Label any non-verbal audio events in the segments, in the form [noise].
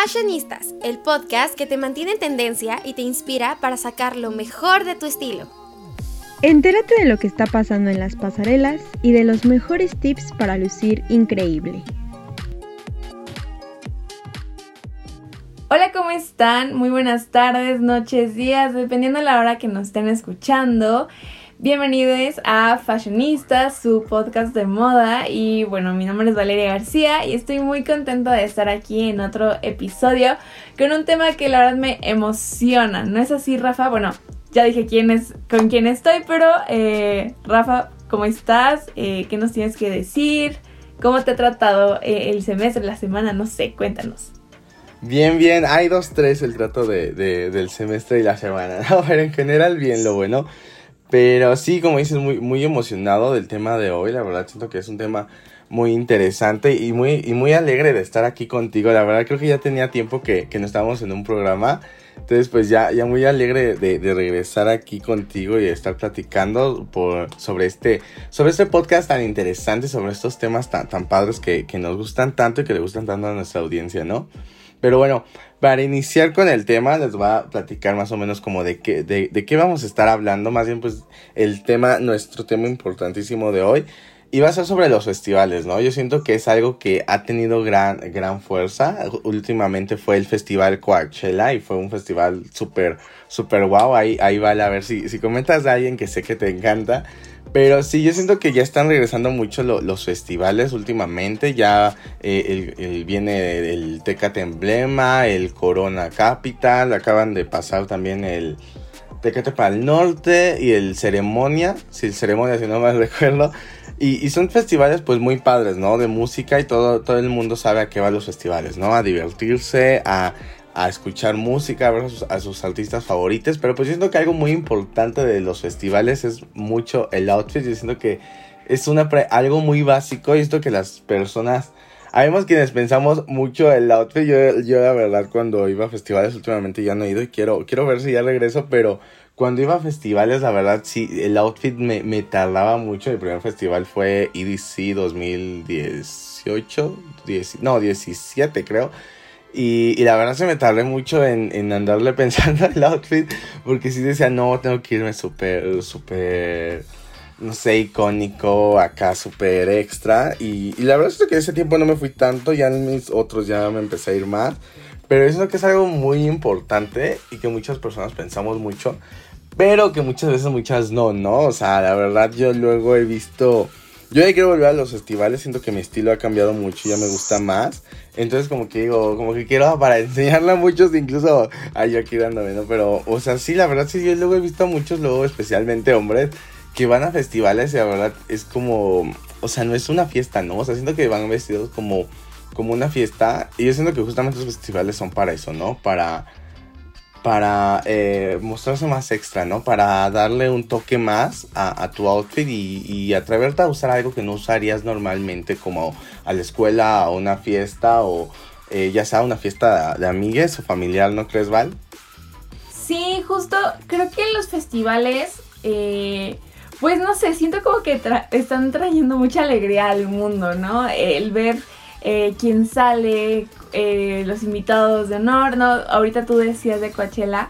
Fashionistas, el podcast que te mantiene en tendencia y te inspira para sacar lo mejor de tu estilo. Entérate de lo que está pasando en las pasarelas y de los mejores tips para lucir increíble. Hola, ¿cómo están? Muy buenas tardes, noches, días, dependiendo de la hora que nos estén escuchando. Bienvenidos a Fashionistas, su podcast de moda. Y bueno, mi nombre es Valeria García y estoy muy contenta de estar aquí en otro episodio con un tema que la verdad me emociona. ¿No es así, Rafa? Bueno, ya dije quién es, con quién estoy, pero eh, Rafa, ¿cómo estás? Eh, ¿Qué nos tienes que decir? ¿Cómo te ha tratado eh, el semestre, la semana? No sé, cuéntanos. Bien, bien, hay dos, tres el trato de, del semestre y la semana, [laughs] Pero en general bien, lo bueno. Pero sí, como dices, muy, muy emocionado del tema de hoy. La verdad, siento que es un tema muy interesante y muy, y muy alegre de estar aquí contigo. La verdad, creo que ya tenía tiempo que, que no estábamos en un programa. Entonces, pues ya, ya muy alegre de, de regresar aquí contigo y de estar platicando por, sobre, este, sobre este podcast tan interesante, sobre estos temas tan, tan padres que, que nos gustan tanto y que le gustan tanto a nuestra audiencia, ¿no? Pero bueno, para iniciar con el tema, les voy a platicar más o menos como de qué, de, de qué vamos a estar hablando. Más bien, pues, el tema, nuestro tema importantísimo de hoy. Y va a ser sobre los festivales, ¿no? Yo siento que es algo que ha tenido gran, gran fuerza. Últimamente fue el festival Coachella y fue un festival súper, súper guau. Ahí, ahí vale a ver si, si comentas a alguien que sé que te encanta. Pero sí, yo siento que ya están regresando mucho los festivales últimamente. Ya eh, el, viene el Tecate Emblema, el Corona Capital. Acaban de pasar también el Tecate para el Norte y el Ceremonia. Si el Ceremonia, si no mal [laughs] recuerdo. Y, y, son festivales pues muy padres, ¿no? De música y todo, todo el mundo sabe a qué van los festivales, ¿no? A divertirse, a a escuchar música, a ver a sus, artistas favoritos, pero pues yo siento que algo muy importante de los festivales es mucho el outfit, yo siento que es una algo muy básico y esto que las personas, habemos quienes pensamos mucho el outfit, yo, yo la verdad cuando iba a festivales últimamente ya no he ido y quiero, quiero ver si ya regreso, pero cuando iba a festivales, la verdad, sí, el outfit me, me tardaba mucho. El primer festival fue EDC 2018, no, 17 creo. Y, la verdad se me tardé mucho en, andarle [laughs] pensando el outfit. Porque sí decía, no, tengo que irme súper, súper, no sé, icónico, acá súper extra. Y, y, la verdad es que ese tiempo no me fui tanto. Ya en mis otros ya me empecé a ir más. Pero eso que es algo muy importante y que muchas personas pensamos mucho. Pero que muchas veces muchas no, ¿no? O sea, la verdad yo luego he visto yo ya quiero volver a los festivales, siento que mi estilo ha cambiado mucho y ya me gusta más. Entonces como que digo, como que quiero para enseñarle a muchos, incluso a yo aquí dándome, ¿no? Pero, o sea, sí, la verdad sí, yo luego he visto a muchos, luego especialmente hombres, que van a festivales y la verdad es como, o sea, no es una fiesta, ¿no? O sea, siento que van vestidos como, como una fiesta y yo siento que justamente los festivales son para eso, ¿no? Para para eh, mostrarse más extra, ¿no? Para darle un toque más a, tu outfit y, atreverte a usar algo que no usarías normalmente como a la escuela, a una fiesta o eh, ya sea una fiesta de, amigues o familiar, ¿no crees, Val? Sí, justo creo que en los festivales, eh, pues no sé, siento como que están trayendo mucha alegría al mundo, ¿no? El ver eh, quién sale, eh, los invitados de honor, ¿no? Ahorita tú decías de Coachella.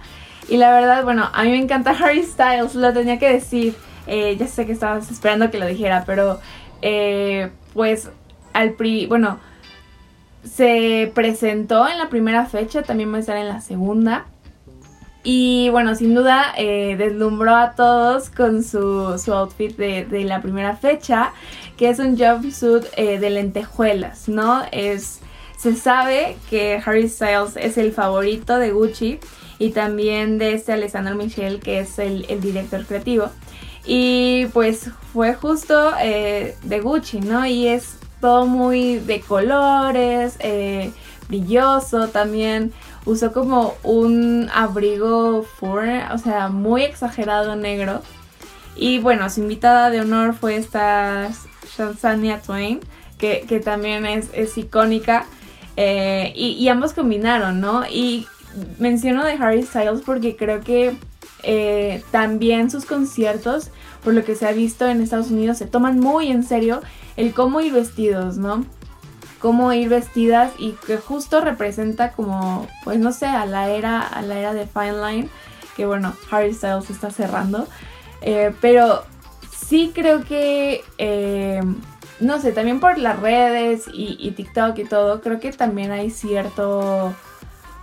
Y la verdad, bueno, a mí me encanta [laughs] Harry Styles, lo tenía que decir. Eh, ya sé que estabas esperando que lo dijera, pero pues al pri bueno, se presentó en la primera fecha, también va a estar en la segunda. Y bueno, sin duda eh, deslumbró a todos con su, su outfit de, de, la primera fecha, que es un jumpsuit eh, de lentejuelas, ¿no? Es, se sabe que Harry Styles es el favorito de Gucci y también de este Alessandro Michel, que es el, el director creativo. Y pues fue justo eh, de Gucci, ¿no? Y es todo muy de colores, brilloso también usó como un abrigo fur, o sea, muy exagerado negro. Y bueno, su invitada de honor fue esta Shazania Twain, que, también es, icónica. Eh, y, ambos combinaron, ¿no? Y menciono de Harry Styles porque creo que eh, también sus conciertos, por lo que se ha visto en Estados Unidos, se toman muy en serio el cómo ir vestidos, ¿no? Cómo ir vestidas y que justo representa como, pues no sé, a la era, a la era de Fine Line, que bueno, Harry Styles está cerrando, eh, pero sí creo que, eh, no sé, también por las redes y, TikTok y todo, creo que también hay cierto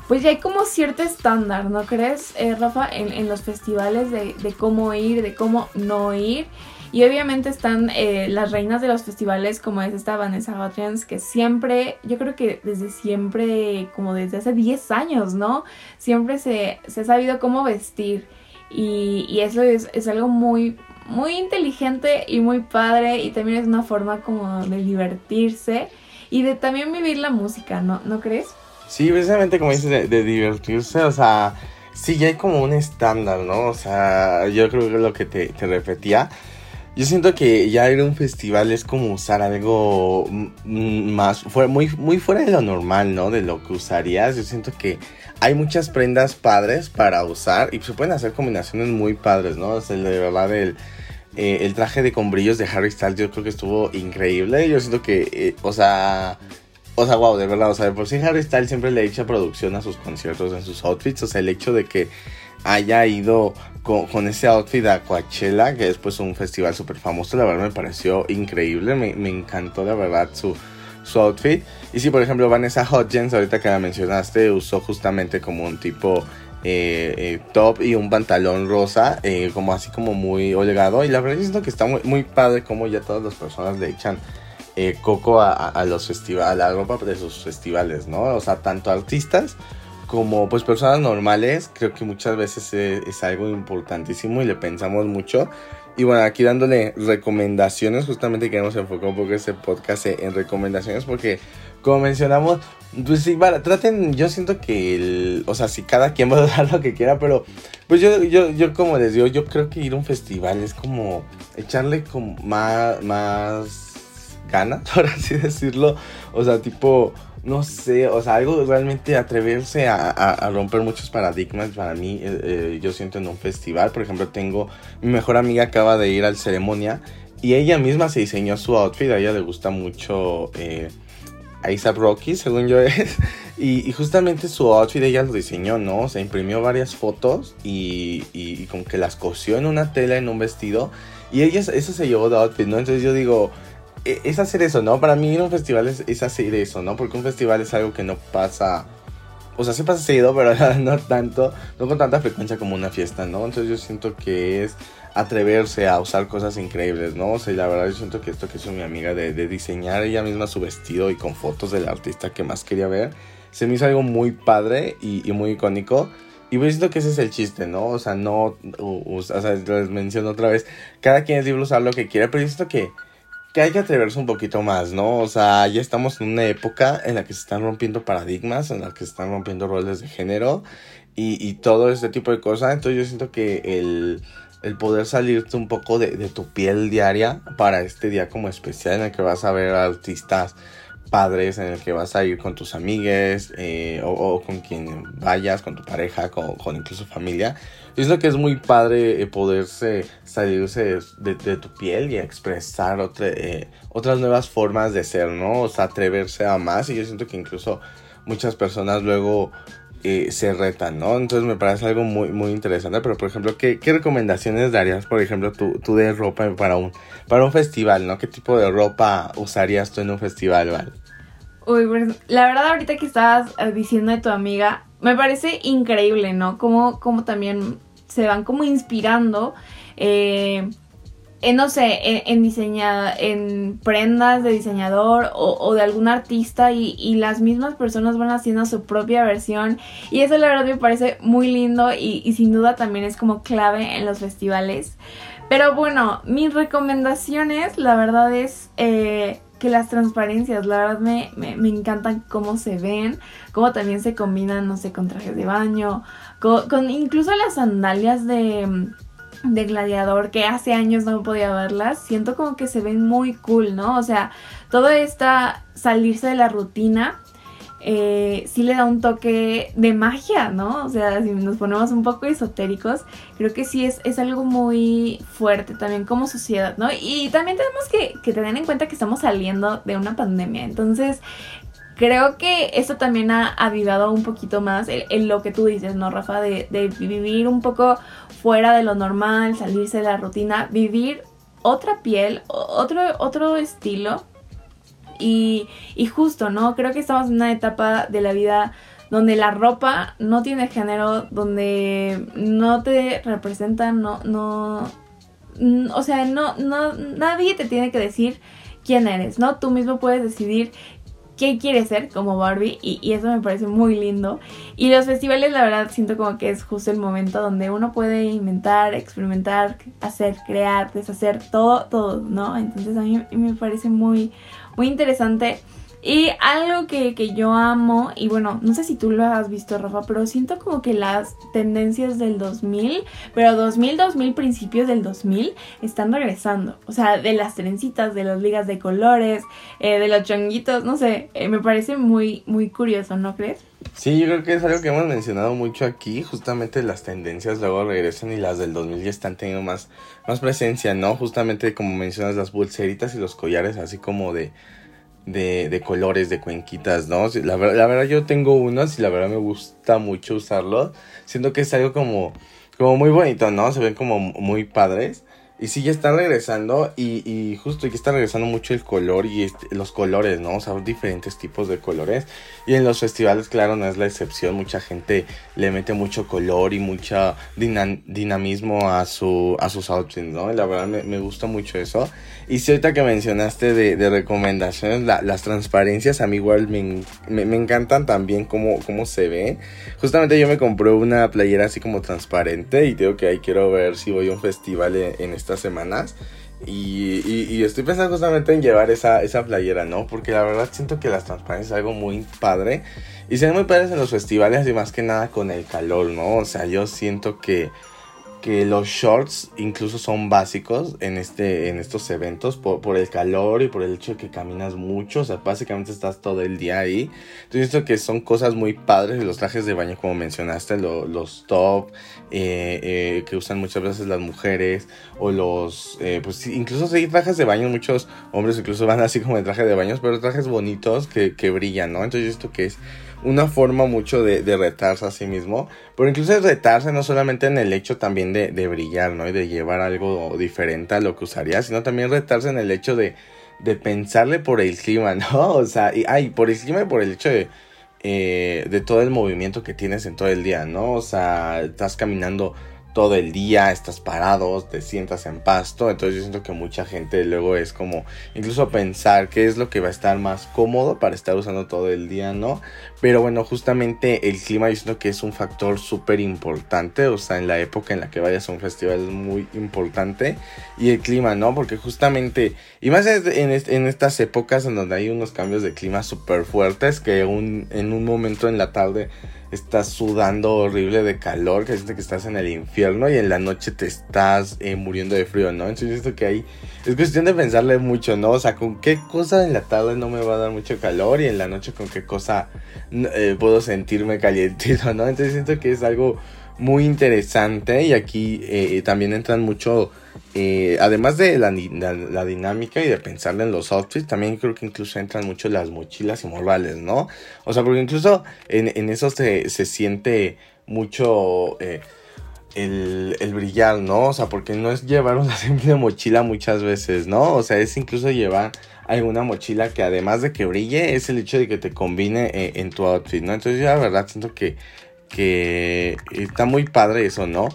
pues ya hay como cierto estándar, ¿no crees, eh, Rafa? En, los festivales de, de, cómo ir, de cómo no ir. Y obviamente están eh, las reinas de los festivales, como es esta Vanessa Hudgens, que siempre, yo creo que desde siempre, como desde hace 10 años, ¿no? Siempre se, se ha sabido cómo vestir. Y, y eso es, es, algo muy, muy inteligente y muy padre. Y también es una forma como de divertirse y de también vivir la música, ¿no? ¿No crees? Sí, precisamente como dices, de, divertirse, o sea, sí, ya hay como un estándar, ¿no? O sea, yo creo que lo que te, te repetía yo siento que ya ir a un festival es como usar algo más, muy, muy fuera de lo normal, ¿no? De lo que usarías. Yo siento que hay muchas prendas padres para usar y se pueden hacer combinaciones muy padres, ¿no? O sea, de verdad el, eh, el traje de con brillos de Harry Styles yo creo que estuvo increíble. Yo siento que, eh, o sea... O sea, wow, de verdad, o sea, por si Harry Styles siempre le echa producción a sus conciertos, en sus outfits, o sea, el hecho de que haya ido con, ese outfit a Coachella, que es pues un festival súper famoso, la verdad me pareció increíble, me, encantó la verdad su, su outfit. Y si por ejemplo Vanessa Hudgens, ahorita que la mencionaste, usó justamente como un tipo eh, eh, top y un pantalón rosa, eh, como así como muy holgado. Y la verdad siento que está muy, muy padre como ya todas las personas le echan coco a, a los festivales, a la ropa de sus festivales, ¿no? O sea, tanto artistas como pues personas normales, creo que muchas veces es, algo importantísimo y le pensamos mucho. Y bueno, aquí dándole recomendaciones, justamente queremos enfocar un poco este podcast en recomendaciones porque como mencionamos, pues sí, traten, yo siento que, el, o sea, si cada quien va a dar [laughs] lo que quiera, pero pues yo, yo, yo como les digo, yo creo que ir a un festival es como echarle como más, más ganas, [laughs] por así decirlo, o sea, tipo no sé, o sea, algo realmente atreverse a, romper muchos paradigmas para mí, eh, eh, yo siento en un festival, por ejemplo, tengo, mi mejor amiga acaba de ir al ceremonia y ella misma se diseñó su outfit, a ella le gusta mucho eh, Rocky, según yo es, [laughs] y, justamente su outfit ella lo diseñó, ¿no? O sea, imprimió varias fotos y, y, como que las cosió en una tela, en un vestido, y ella eso se llevó de outfit, ¿no? Entonces yo digo es hacer eso, ¿no? Para mí ir a un festival es, hacer eso, ¿no? Porque un festival es algo que no pasa... O sea, se pasa seguido, pero [laughs] no tanto, no con tanta frecuencia como una fiesta, ¿no? Entonces yo siento que es atreverse a usar cosas increíbles, ¿no? O sea, la verdad yo siento que esto que hizo mi amiga de, diseñar ella misma su vestido y con fotos del artista que más quería ver, se me hizo algo muy padre y, muy icónico. Y pues siento que ese es el chiste, ¿no? O sea, no, o, sea, les menciono otra vez, cada quien es libre usar lo que quiera, pero yo siento que que hay que atreverse un poquito más, ¿no? O sea, ya estamos en una época en la que se están rompiendo paradigmas, en la que se están rompiendo roles de género y, todo este tipo de cosas. Entonces yo siento que el, poder salirte un poco de, de, tu piel diaria para este día como especial en el que vas a ver artistas padres, en el que vas a ir con tus amigues eh, o, con quien vayas, con tu pareja, con, con incluso familia Pienso que es muy padre eh, poderse salirse de, tu piel y expresar eh, otras nuevas formas de ser, ¿no? O sea, atreverse a más. Y yo siento que incluso muchas personas luego eh, se retan, ¿no? Entonces me parece algo muy, muy interesante. Pero, por ejemplo, ¿qué, recomendaciones darías, por ejemplo, tú, tú, de ropa para un, para un festival, ¿no? ¿Qué tipo de ropa usarías tú en un festival, ¿vale? Uy, pues la verdad ahorita que estabas diciendo de tu amiga, me parece increíble, ¿no? Como, como también se van como inspirando. Eh, en, no sé, en, en, en prendas de diseñador o, de algún artista y, las mismas personas van haciendo su propia versión y eso la verdad me parece muy lindo y, sin duda también es como clave en los festivales. Pero bueno, mis recomendaciones la verdad es eh, que las transparencias, la verdad me, me, me, encantan cómo se ven, cómo también se combinan, no sé, con trajes de baño con, incluso las sandalias de, de gladiador que hace años no podía verlas, siento como que se ven muy cool, ¿no? O sea, todo esta salirse de la rutina eh, sí le da un toque de magia, ¿no? O sea, si nos ponemos un poco esotéricos, creo que sí es, es algo muy fuerte también como sociedad, ¿no? Y también tenemos que, tener en cuenta que estamos saliendo de una pandemia, entonces creo que esto también ha avivado un poquito más en lo que tú dices, ¿no, Rafa? De, de, vivir un poco fuera de lo normal, salirse de la rutina, vivir otra piel, otro, otro estilo. Y, justo, ¿no? Creo que estamos en una etapa de la vida donde la ropa no tiene género, donde no te representa, no, no, o sea, no, no, nadie te tiene que decir quién eres, ¿no? Tú mismo puedes decidir qué quiere ser como Barbie y, eso me parece muy lindo. Y los festivales la verdad siento como que es justo el momento donde uno puede inventar, experimentar, hacer, crear, deshacer, todo, todo, ¿no? Entonces a mí me parece muy, muy interesante. Y algo que, yo amo, y bueno, no sé si tú lo has visto, Rafa, pero siento como que las tendencias del 2000, pero 2000, 2000, principios del 2000, están regresando. O sea, de las trencitas, de las ligas de colores, eh, de los chonguitos, no sé, eh, me parece muy, muy curioso, ¿no crees? Sí, yo creo que es algo que hemos mencionado mucho aquí, justamente las tendencias luego regresan y las del 2000 ya están teniendo más, más presencia, ¿no? Justamente como mencionas las pulseritas y los collares así como de de, de colores, de cuenquitas, ¿no? La, la, verdad yo tengo unos y la verdad me gusta mucho usarlos. Siento que es algo como, como muy bonito, ¿no? Se ven como muy padres. Y sí, ya están regresando y, y justo que está regresando mucho el color y este, los colores, ¿no? O sea, diferentes tipos de colores. Y en los festivales, claro, no es la excepción. Mucha gente le mete mucho color y mucho dinamismo a, su, a sus outfits, ¿no? Y la verdad me, me, gusta mucho eso. Y si ahorita que mencionaste de, de recomendaciones, las transparencias a mí igual me, me, me, encantan también cómo, cómo se ve. Justamente yo me compré una playera así como transparente y digo que ahí quiero ver si voy a un festival en, en estas semanas. Y, y, estoy pensando justamente en llevar esa, esa playera, ¿no? Porque la verdad siento que las transparencias es algo muy padre. Y se ven muy padres en los festivales y más que nada con el calor, ¿no? O sea, yo siento que que los shorts incluso son básicos en, este, en estos eventos por, por, el calor y por el hecho de que caminas mucho, o sea, básicamente estás todo el día ahí. Entonces, esto que son cosas muy padres, los trajes de baño, como mencionaste, los top eh, eh, que usan muchas veces las mujeres, o los, eh, pues incluso hay trajes de baño, muchos hombres incluso van así como de traje de baños, pero trajes bonitos que, que brillan, ¿no? Entonces, esto que es una forma mucho de, retarse a sí mismo, pero incluso es retarse no solamente en el hecho también de, brillar, ¿no? Y de llevar algo diferente a lo que usaría, sino también retarse en el hecho de, de pensarle por el clima, [laughs] ¿no? O sea, y, por el clima y por el hecho de, eh, de todo el movimiento que tienes en todo el día, ¿no? O sea, estás caminando todo el día, estás parado, te sientas en pasto, entonces yo siento que mucha gente luego es como incluso pensar qué es lo que va a estar más cómodo para estar usando todo el día, ¿no? Pero bueno, justamente el clima yo siento que es un factor súper importante, o sea, en la época en la que vayas a un festival es muy importante y el clima, ¿no? Porque justamente, y más en, estas épocas en donde hay unos cambios de clima súper fuertes que en un momento en la tarde estás sudando horrible de calor, que sientes que estás en el infierno y en la noche te estás eh, muriendo de frío, ¿no? Entonces esto que hay es cuestión de pensarle mucho, ¿no? O sea, con qué cosa en la tarde no me va a dar mucho calor y en la noche con qué cosa eh, puedo sentirme calientito, ¿no? Entonces siento que es algo muy interesante y aquí eh, también entran mucho, eh, además de la, dinámica y de pensar en los outfits, también creo que incluso entran mucho las mochilas y morrales, ¿no? O sea, porque incluso en, en eso se, se, siente mucho el, el, brillar, ¿no? O sea, porque no es llevar una [laughs] simple mochila muchas veces, ¿no? O sea, es incluso llevar alguna mochila que además de que brille, es el hecho de que te combine en tu outfit, ¿no? Entonces yo la verdad siento que que está muy padre eso, ¿no?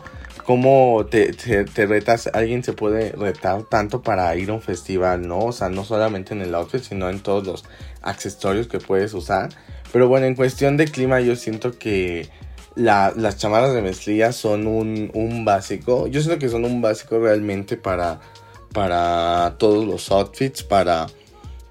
Cómo te, te, retas, alguien se puede retar tanto para ir a un festival, ¿no? O sea, no solamente en el outfit, sino en todos los accesorios que puedes usar. Pero bueno, en cuestión de clima yo siento que las chamarras de mezclilla son un, un, básico. Yo siento que son un básico realmente para, para todos los outfits, para,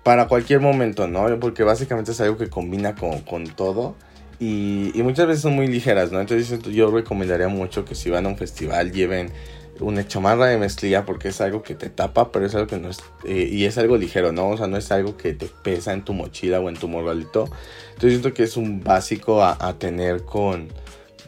para cualquier momento, ¿no? Porque básicamente es algo que combina con, con todo. Y, muchas veces son muy ligeras, ¿no? Entonces yo recomendaría mucho que si van a un festival lleven una chamarra de mezclilla porque es algo que te tapa, pero es algo que no es, eh, y es algo ligero, ¿no? O sea, no es algo que te pesa en tu mochila o en tu morralito. Entonces siento que es un básico a, a tener con,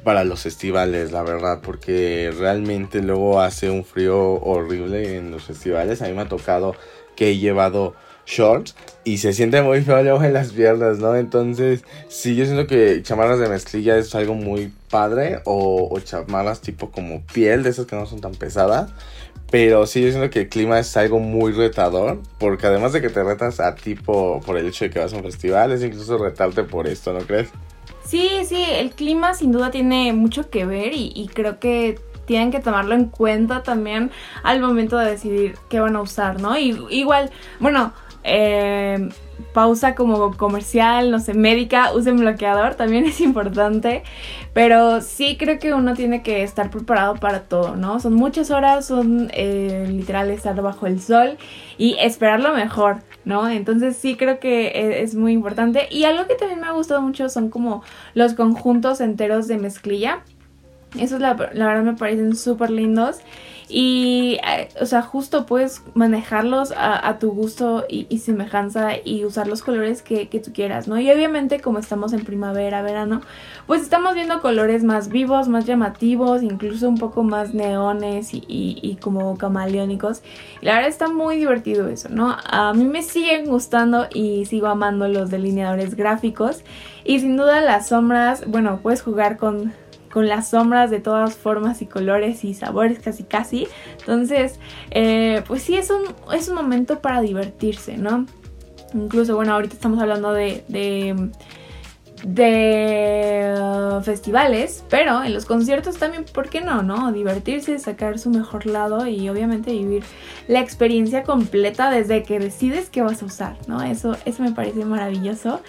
para los festivales, la verdad, porque realmente luego hace un frío horrible en los festivales. A mí me ha tocado que he llevado shorts y se siente muy feo luego en las piernas, ¿no? Entonces, sí, yo siento que chamarras de mezclilla es algo muy padre o, chamarras tipo como piel, de esas que no son tan pesadas. Pero sí, yo siento que el clima es algo muy retador, porque además de que te retas a tipo por el hecho de que vas a un festival, es incluso retarte por esto, ¿no crees? Sí, sí, el clima sin duda tiene mucho que ver y, y creo que tienen que tomarlo en cuenta también al momento de decidir qué van a usar, ¿no? Y, igual, bueno, eh, pausa como comercial, no sé, médica, usen bloqueador, también [laughs] es importante. Pero sí creo que uno tiene que estar preparado para todo, ¿no? Son muchas horas, son eh, literal estar bajo el sol y esperar lo mejor, ¿no? Entonces sí creo que e, es muy importante. Y algo que también me ha gustado mucho son como los conjuntos enteros de mezclilla. Esos la, la verdad me parecen súper lindos. Y, eh, o sea, justo puedes manejarlos a, tu gusto y, semejanza y usar los colores que, tú quieras, ¿no? Y obviamente como estamos en primavera, verano, pues estamos viendo colores más vivos, más llamativos, incluso un poco más neones y, y, y como camaleónicos. La verdad está muy divertido eso, ¿no? A mí me siguen gustando y sigo amando los delineadores gráficos. Y sin duda las sombras, bueno, puedes jugar con con las sombras de todas formas y colores y sabores casi casi. Entonces, eh, pues sí, es un, es un momento para divertirse, ¿no? Incluso, bueno, ahorita estamos hablando de, de, de uh, festivales, pero en los conciertos también, ¿por qué no? ¿No? Divertirse, sacar su mejor lado y obviamente vivir la experiencia completa desde que decides qué vas a usar, ¿no? Eso, eso me parece maravilloso.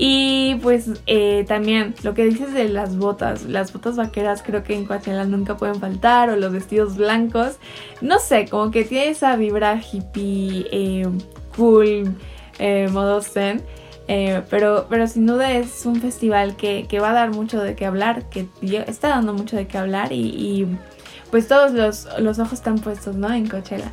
Y pues eh, también lo que dices de las botas, las botas vaqueras creo que en Coachella nunca pueden faltar, o los vestidos blancos, no sé, como que tiene esa vibra hippie, eh, cool, eh, modo zen. Eh, pero, pero sin duda es un festival que, que, va a dar mucho de qué hablar, que está dando mucho de qué hablar y, pues todos los, los, ojos están puestos, ¿no? En Coachella.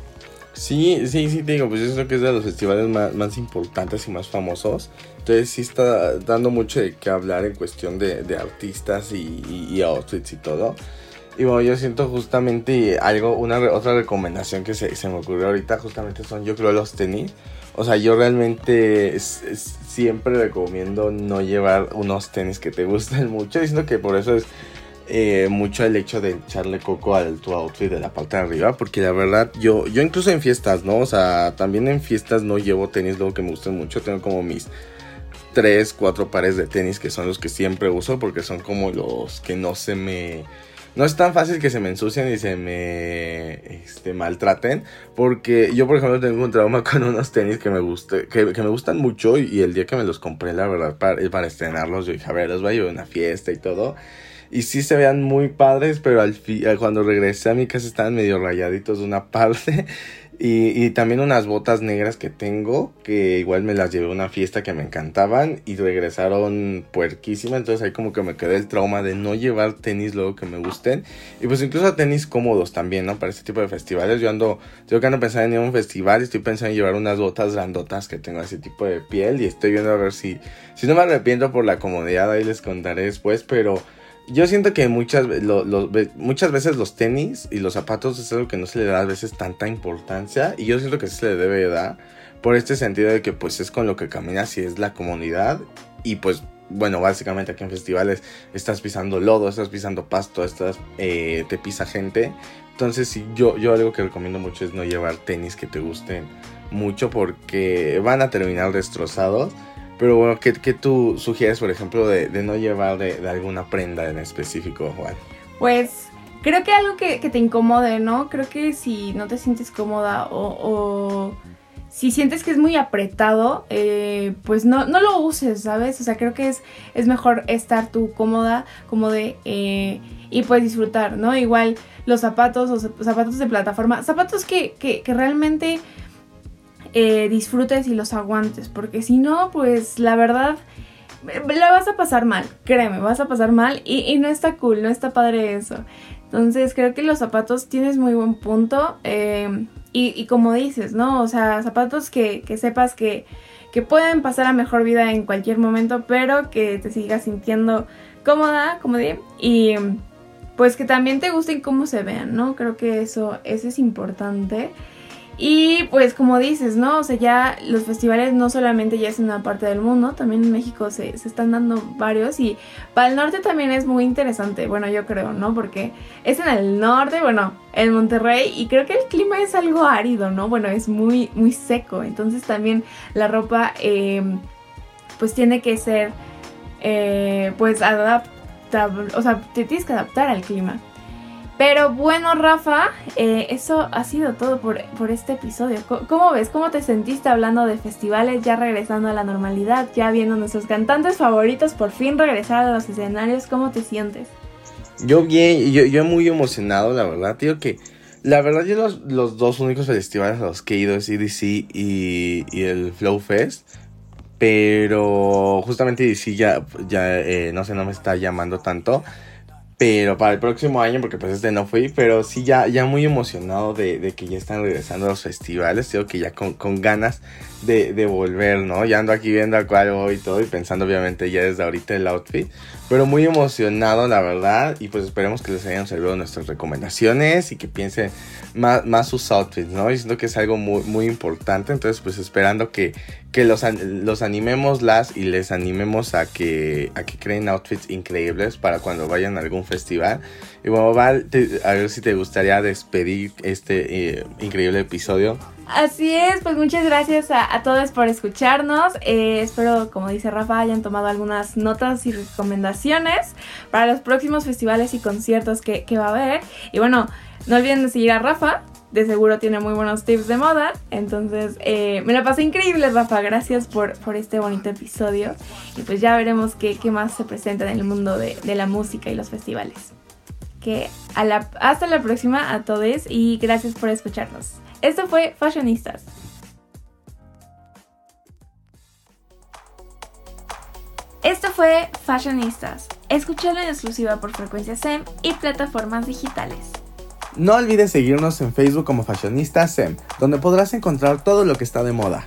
Sí, sí, sí, te digo, pues yo creo que es de los festivales más, importantes y más famosos. Entonces sí está dando mucho de qué hablar en cuestión de, de artistas y, y, y, outfits y todo. Y bueno, yo siento justamente algo, una otra recomendación que se, me ocurrió ahorita justamente son yo creo los tenis. O sea, yo realmente siempre recomiendo no llevar unos tenis que te gusten [laughs] mucho. Diciendo que por eso es eh, mucho el hecho de echarle coco al tu outfit de la parte de arriba. Porque la verdad, yo, yo incluso en fiestas, ¿no? O sea, también en fiestas no llevo tenis luego que me gusten mucho. Tengo como mis tres, cuatro pares de tenis que son los que siempre uso porque son como los que no se me... No es tan fácil que se me ensucien y se me este, maltraten. Porque yo, por ejemplo, tengo un trauma [laughs] con unos tenis que me, guste, que, que me gustan mucho. Y el día que me los compré, la verdad, para, para estrenarlos, yo dije, a ver, los voy a llevar a una fiesta y todo. Y sí se vean muy padres, pero al fi cuando regresé a mi casa estaban medio rayaditos de una [laughs] parte. Y, y, también unas botas negras que tengo, que igual me las llevé a una fiesta que me encantaban y regresaron puerquísimas. Entonces ahí como que me quedé el trauma de no llevar tenis luego que me gusten. Y pues incluso tenis cómodos también, ¿no? Para este tipo de festivales. Yo ando, yo que ando pensando en ir a un festival, estoy pensando en llevar unas botas grandotas que tengo ese tipo de piel. Y estoy viendo a ver si, si no me arrepiento por la comodidad, ahí les contaré después, pero yo siento que muchas, muchas veces los tenis y los zapatos es algo que no se le da a veces tanta importancia y yo siento que se le debe dar por este sentido de que pues es con lo que caminas y es la comunidad y pues bueno, básicamente aquí en festivales estás pisando lodo, estás pisando pasto, estás, eh, te pisa gente. Entonces sí, yo, yo algo que recomiendo mucho es no llevar tenis que te gusten mucho porque van a terminar destrozados. Pero bueno, ¿qué, qué tú sugieres, por ejemplo, de, no llevar de, alguna prenda en específico, Juan? Pues creo que algo que, que, te incomode, ¿no? Creo que si no te sientes cómoda o, o si sientes que es muy apretado, eh, pues no, no, lo uses, ¿sabes? O sea, creo que es, es mejor estar tú cómoda, como de... Eh, y puedes disfrutar, ¿no? Igual los zapatos, los zapatos de plataforma, zapatos que, que, que realmente eh, disfrutes y los aguantes, porque si no, pues la verdad la vas a pasar mal, créeme, vas a pasar mal y, no está cool, no está padre eso. Entonces creo que los zapatos tienes muy buen punto. Eh, y, como dices, ¿no? O sea, zapatos que, que sepas que, que, pueden pasar a mejor vida en cualquier momento, pero que te sigas sintiendo cómoda, como y pues que también te gusten cómo se vean, ¿no? Creo que eso, eso es importante. Y pues como dices, ¿no? O sea, ya los festivales no solamente ya es en una parte del mundo, también en México se, se, están dando varios y para el norte también es muy interesante, bueno, yo creo, ¿no? Porque es en el norte, bueno, en Monterrey y creo que el clima es algo árido, ¿no? Bueno, es muy, muy seco, entonces también la ropa eh, pues tiene que ser eh, pues adaptable, o sea, te tienes que adaptar al clima. Pero bueno, Rafa, eh, eso ha sido todo por, por, este episodio. ¿Cómo ves? ¿Cómo te sentiste hablando de festivales, ya regresando a la normalidad, ya viendo nuestros cantantes favoritos por fin regresar a los escenarios? ¿Cómo te sientes? Yo bien, yo, yo muy emocionado, la verdad. Digo que, la verdad, yo los, los, dos únicos festivales a los que he ido es EDC y, y el Flow Fest. Pero justamente EDC ya, ya eh, no sé, no me está llamando tanto. Pero para el próximo año, porque pues este no fui, pero sí ya, ya muy emocionado de, de que ya están regresando los festivales. Digo que ya con, con ganas de, de, volver, ¿no? Ya ando aquí viendo a cuál voy y todo y pensando obviamente ya desde ahorita el outfit. Pero muy emocionado, la verdad. Y pues esperemos que les hayan servido nuestras recomendaciones y que piensen más, más sus outfits, ¿no? Y siento que es algo muy, muy importante. Entonces pues esperando que, que los, los animemos las y les animemos a que, a que creen outfits increíbles para cuando vayan a algún festival. Y bueno, Val, te, a ver si te gustaría despedir este eh, increíble episodio. Así es, pues muchas gracias a, a todos por escucharnos. Eh, espero, como dice Rafa, hayan tomado algunas notas y recomendaciones para los próximos festivales y conciertos que, que va a haber. Y bueno, no olviden de seguir a Rafa, de seguro tiene muy buenos tips de moda. Entonces, eh, me la pasé increíble, Rafa. Gracias por, por este bonito episodio. Y pues ya veremos qué, qué más se presenta en el mundo de, de, la música y los festivales. Que hasta la próxima a todos y gracias por escucharnos. Esto fue Fashionistas. Esto fue Fashionistas. Escúchalo en exclusiva por frecuencia SEM y plataformas digitales. No olvides seguirnos en Facebook como Fashionista SEM, donde podrás encontrar todo lo que está de moda.